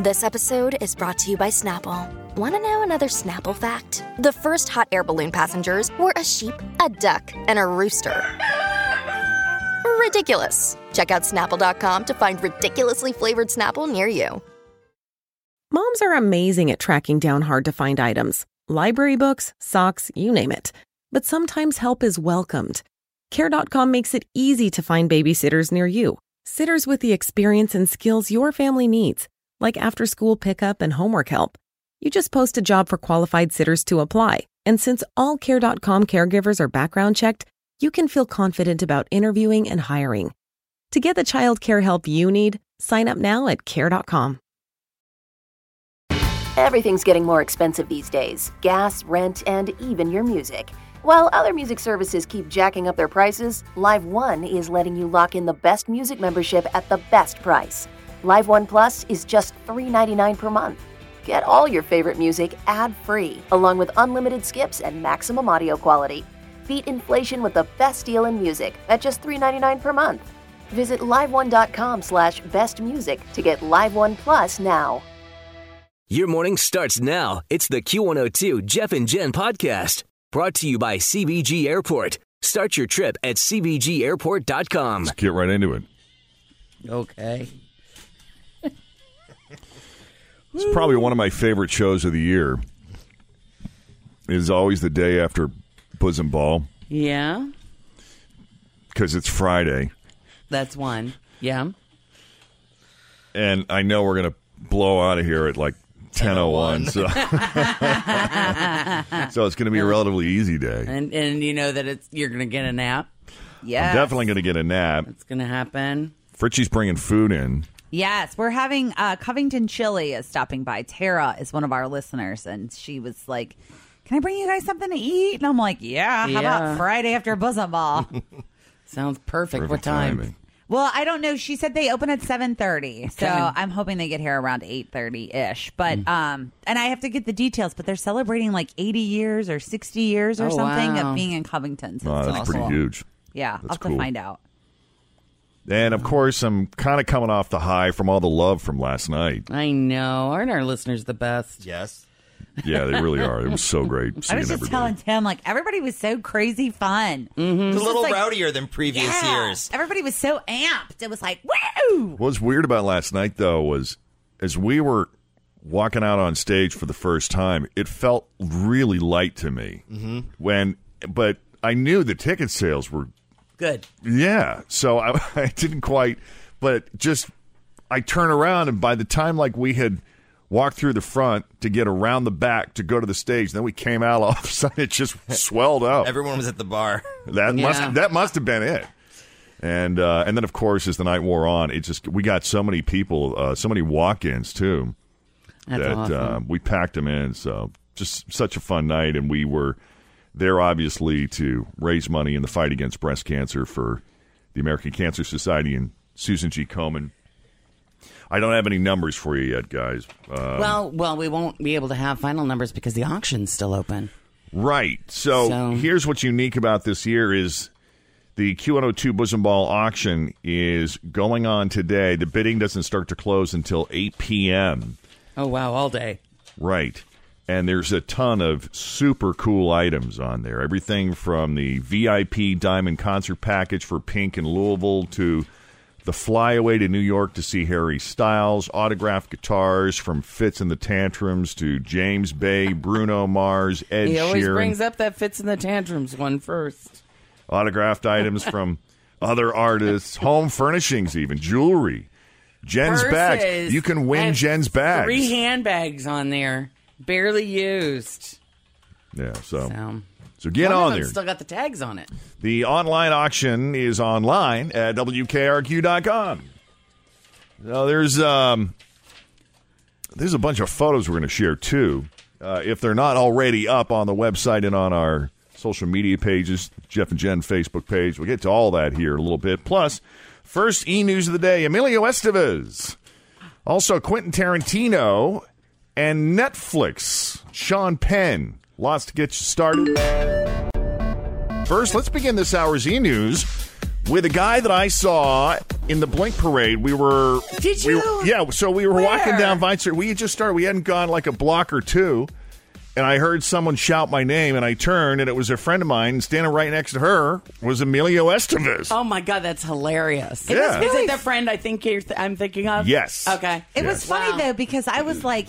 This episode is brought to you by Snapple. Want to know another Snapple fact? The first hot air balloon passengers were a sheep, a duck, and a rooster. Ridiculous. Check out snapple.com to find ridiculously flavored Snapple near you. Moms are amazing at tracking down hard to find items library books, socks, you name it. But sometimes help is welcomed. Care.com makes it easy to find babysitters near you, sitters with the experience and skills your family needs like after school pickup and homework help. You just post a job for qualified sitters to apply. And since all Care.com caregivers are background checked, you can feel confident about interviewing and hiring. To get the child care help you need, sign up now at Care.com. Everything's getting more expensive these days gas, rent, and even your music. While other music services keep jacking up their prices, Live One is letting you lock in the best music membership at the best price. Live One Plus is just $3.99 per month. Get all your favorite music ad free, along with unlimited skips and maximum audio quality. Beat inflation with the best deal in music at just $3.99 per month. Visit liveone.com slash bestmusic to get Live One Plus now. Your morning starts now. It's the Q102 Jeff and Jen podcast brought to you by CVG Airport. Start your trip at CVGAirport.com. Let's get right into it. Okay. It's probably one of my favorite shows of the year. It is always the day after Bosom Ball Yeah, because it's Friday, that's one. Yeah. and I know we're gonna blow out of here at like ten oh one. Oh so, so it's gonna be a relatively easy day. And and you know that it's you're gonna get a nap. Yeah. I'm definitely gonna get a nap. It's gonna happen. Fritchie's bringing food in. Yes, we're having uh, Covington Chili is stopping by. Tara is one of our listeners, and she was like, "Can I bring you guys something to eat?" And I'm like, "Yeah, how Yeah. about Friday after bosom ball?" Sounds perfect. Perfect what time? timing. well, I don't know. She said they open at seven thirty, so Okay. I'm hoping they get here around eight thirty ish. But Hmm. um, and I have to get the details. But they're celebrating like 80 years or 60 years or Oh, something wow. of being in Covington. So Oh, it's that's awesome. pretty huge. Yeah, I'll That's have to cool. find out. And of course, I'm kind of coming off the high from all the love from last night. I know. Aren't our listeners the best? Yes. Yeah, they really are. It was so great I was just everybody. telling Tim like everybody was so crazy fun. Mm-hmm. It's a little rowdier than previous years. Everybody was so amped. It was like, woo! What's weird about last night, though, was as we were walking out on stage for the first time, it felt really light to me. Mm-hmm. When, but I knew the ticket sales were, Good. yeah. So I, I didn't quite, but just I turn around and by the time like we had walked through the front to get around the back to go to the stage, then we came out all of a sudden it just swelled up. Everyone was at the bar. That Yeah. must that must have been it. And uh, and then of course as the night wore on, it just we got so many people, uh, so many walk-ins too That's that awesome. uh, we packed them in. So just such a fun night, and we were there obviously to raise money in the fight against breast cancer for the American Cancer Society and Susan G. Komen. I don't have any numbers for you yet, guys. Uh, well, well, we won't be able to have final numbers because the auction's still open. Right. So, So- here's what's unique about this year is the Q102 Bosom Ball auction is going on today. The bidding doesn't start to close until 8 p.m. Oh wow, all day. Right. And there's a ton of super cool items on there. Everything from the VIP Diamond Concert Package for Pink in Louisville to the flyaway to New York to see Harry Styles, autographed guitars from Fitz and the Tantrums to James Bay, Bruno Mars, Ed He always Sheeran brings up that Fitz and the Tantrums one first. autographed items from other artists, home furnishings, even jewelry. Jen's bags. You can win Jen's bags. Three handbags on there, barely used. yeah, so So, so get one of on them there. Still got the tags on it. The online auction is online at WKRQ.com. So there's um there's a bunch of photos we're going to share too. Uh, if they're not already up on the website and on our social media pages, Jeff and Jen Facebook page, we'll get to all that here in a little bit. Plus, first e news of the day Emilio Estevez. Also, Quentin Tarantino and Netflix. Sean Penn. Lots to get you started. First, let's begin this hour's e news with a guy that I saw in the Blink Parade. We were. Did we you? were- yeah, so we were walking down Vine Street. We had just started. We hadn't gone like a block or two. And I heard someone shout my name, and I turned, and it was a friend of mine. Standing right next to her was Emilio Estevez. Oh my god, that's hilarious! Yeah. Is it the friend I think you're th- I'm thinking of? Yes. Okay. It was funny Wow. though because I was like,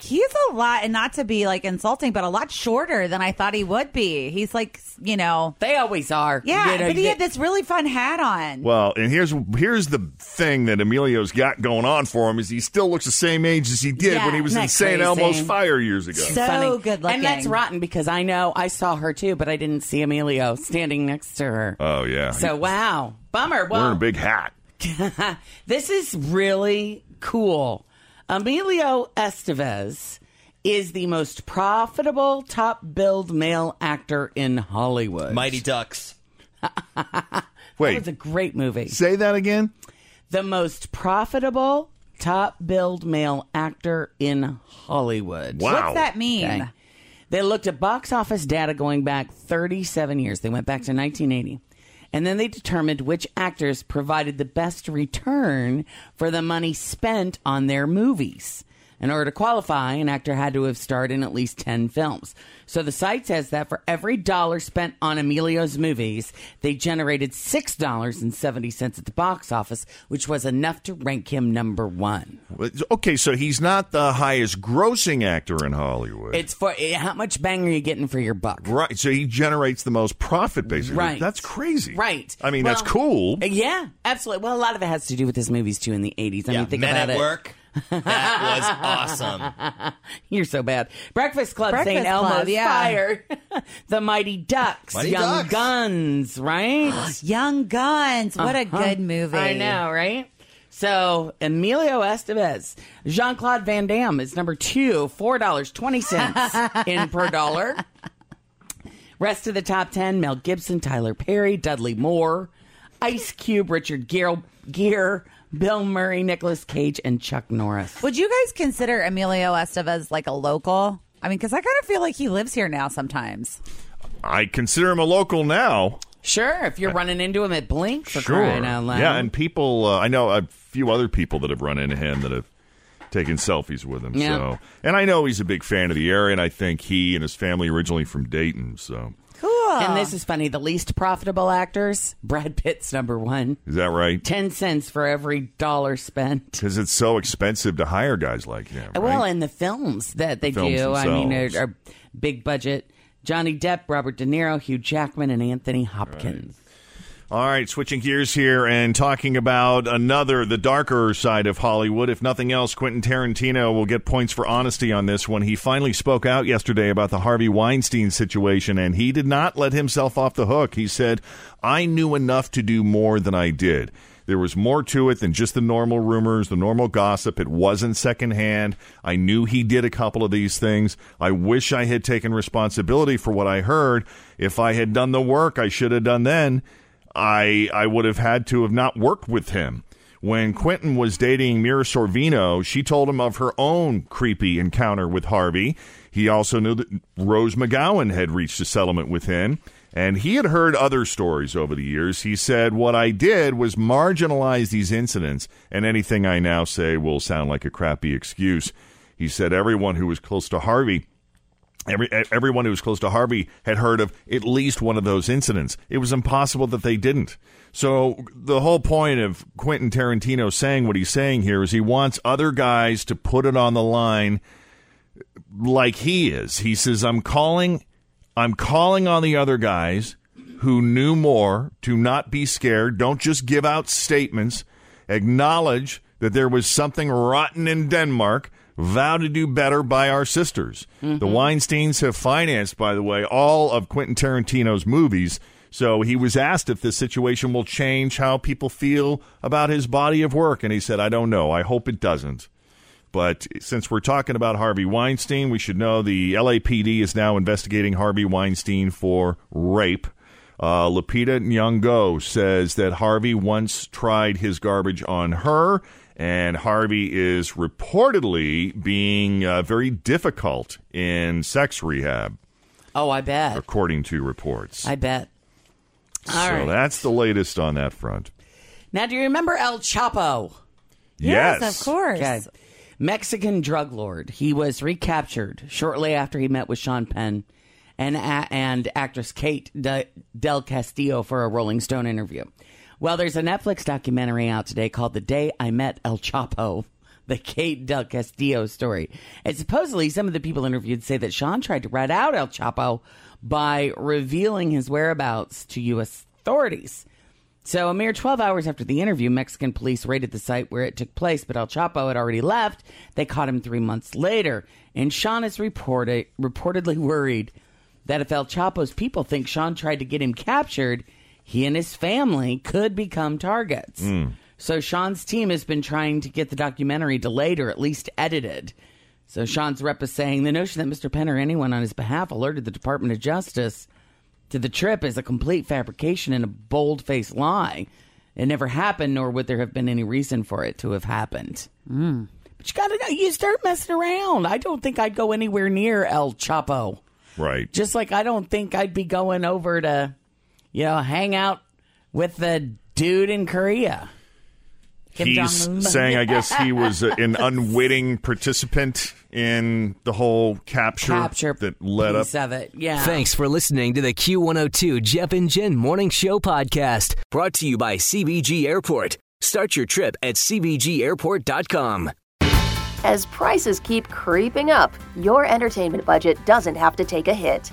He's a lot, and not to be like insulting, but a lot shorter than I thought he would be. He's like, you know, They always are. yeah, You know, but he they- had this really fun hat on. Well, and here's here's the thing that Emilio's got going on for him is he still looks the same age as he did Yeah, when he was in St. Elmo's Fire years ago. So funny. good looking. And that's rotten because I know I saw her too, but I didn't see Emilio standing next to her. Oh yeah, so wow, bummer. wearing a big hat. this is really cool. Emilio Estevez is the most profitable top billed male actor in Hollywood. Mighty Ducks. That Wait, was a great movie. say that again. The most profitable top billed male actor in Hollywood. Wow. What's that mean? Okay. They looked at box office data going back 37 years. They went back to 1980. And then they determined which actors provided the best return for the money spent on their movies. In order to qualify, an actor had to have starred in at least 10 films. So the site says that for every dollar spent on Emilio's movies, they generated $6.70 at the box office, which was enough to rank him number one. Okay, so he's not the highest grossing actor in Hollywood. It's for eh, how much bang are you getting for your buck? right, so he generates the most profit, basically. Right. That's crazy. Right. I mean, Well, that's cool. uh, Yeah, absolutely. Well, a lot of it has to do with his movies too in the eighties. I Yeah, mean, think Men about at it. Work. That was awesome. You're so bad. Breakfast Club, Breakfast St. Elmo's Club, yeah. Fire, The Mighty Ducks, Mighty Young Ducks. Guns, right? Young Guns. What a Uh-huh. good movie. I know, right? So Emilio Estevez, Jean Claude Van Damme is number two, four dollars twenty cents in per dollar. Rest of the top ten: Mel Gibson, Tyler Perry, Dudley Moore, Ice Cube, Richard Gere, Gere Bill Murray, Nicolas Cage, and Chuck Norris. Would you guys consider Emilio Estevez like a local? I mean, because I kind of feel like he lives here now sometimes. I consider him a local now. Sure, if you're running into him at Blink for crying out loud. Yeah, and people, uh, I know a few other people that have run into him that have taken selfies with him. Yeah. So, and I know he's a big fan of the area, and I think he and his family originally from Dayton. So, Cool. And this ah. is funny. The least profitable actors, Brad Pitt's number one. is that right? 10 cents for every dollar spent. Because it's so expensive to hire guys like him. Right? Well, and the films that they films do, I mean, themselves. are, are big budget. Johnny Depp, Robert De Niro, Hugh Jackman, and Anthony Hopkins. All right, switching gears here and talking about another, the darker side of Hollywood. If nothing else, Quentin Tarantino will get points for honesty on this one. He finally spoke out yesterday about the Harvey Weinstein situation, and he did not let himself off the hook. He said, I knew enough to do more than I did. There was more to it than just the normal rumors, the normal gossip. It wasn't secondhand. I knew he did a couple of these things. I wish I had taken responsibility for what I heard. If I had done the work I should have done then, I I would have had to have not worked with him. When Quentin was dating Mira Sorvino, she told him of her own creepy encounter with Harvey. He also knew that Rose McGowan had reached a settlement with him, and he had heard other stories over the years. He said, What I did was marginalize these incidents, and anything I now say will sound like a crappy excuse. He said, Everyone who was close to Harvey Every, everyone who was close to Harvey had heard of at least one of those incidents. It was impossible that they didn't. So the whole point of Quentin Tarantino saying what he's saying here is he wants other guys to put it on the line like he is. He says, "I'm calling, I'm calling on the other guys who knew more to not be scared. Don't just give out statements. Acknowledge that there was something rotten in Denmark." Vow to do better by our sisters. The Weinsteins have financed, by the way, all of Quentin Tarantino's movies. So he was asked if this situation will change how people feel about his body of work. And he said, I don't know. I hope it doesn't. But since we're talking about Harvey Weinstein, we should know the LAPD is now investigating Harvey Weinstein for rape. Uh, Lupita Nyong'o says that Harvey once tried his garbage on her, and Harvey is reportedly being uh, very difficult in sex rehab, Oh, I bet. according to reports. I bet. All so right. that's the latest on that front. Now, do you remember El Chapo? Yes, of course. Okay. Mexican drug lord. He was recaptured shortly after he met with Sean Penn and a- and actress Kate De- Del Castillo for a Rolling Stone interview. Well, there's a Netflix documentary out today called "The Day I Met El Chapo." The Kate Del Castillo story. And supposedly, some of the people interviewed say that Sean tried to rat out El Chapo by revealing his whereabouts to U.S. authorities. So, a mere 12 hours after the interview, Mexican police raided the site where it took place, but El Chapo had already left. They caught him three months later. And Sean is reported, reportedly worried that if El Chapo's people think Sean tried to get him captured, he and his family could become targets. So, Sean's team has been trying to get the documentary delayed or at least edited. So, Sean's rep is saying the notion that Mr. Penn or anyone on his behalf alerted the Department of Justice to the trip is a complete fabrication and a bold faced lie. It never happened, nor would there have been any reason for it to have happened. Mm. But you gotta know, you start messing around. I don't think I'd go anywhere near El Chapo. right. Just like I don't think I'd be going over to, you know, hang out with the dude in Korea. Kim He's Jong-un. saying, I guess he was an unwitting participant in the whole capture, Capture that led up. piece of it. Yeah. Thanks for listening to the Q102 Jeff and Jen Morning Show podcast. Brought to you by CVG Airport. Start your trip at CVGAirport.com. As prices keep creeping up, your entertainment budget doesn't have to take a hit.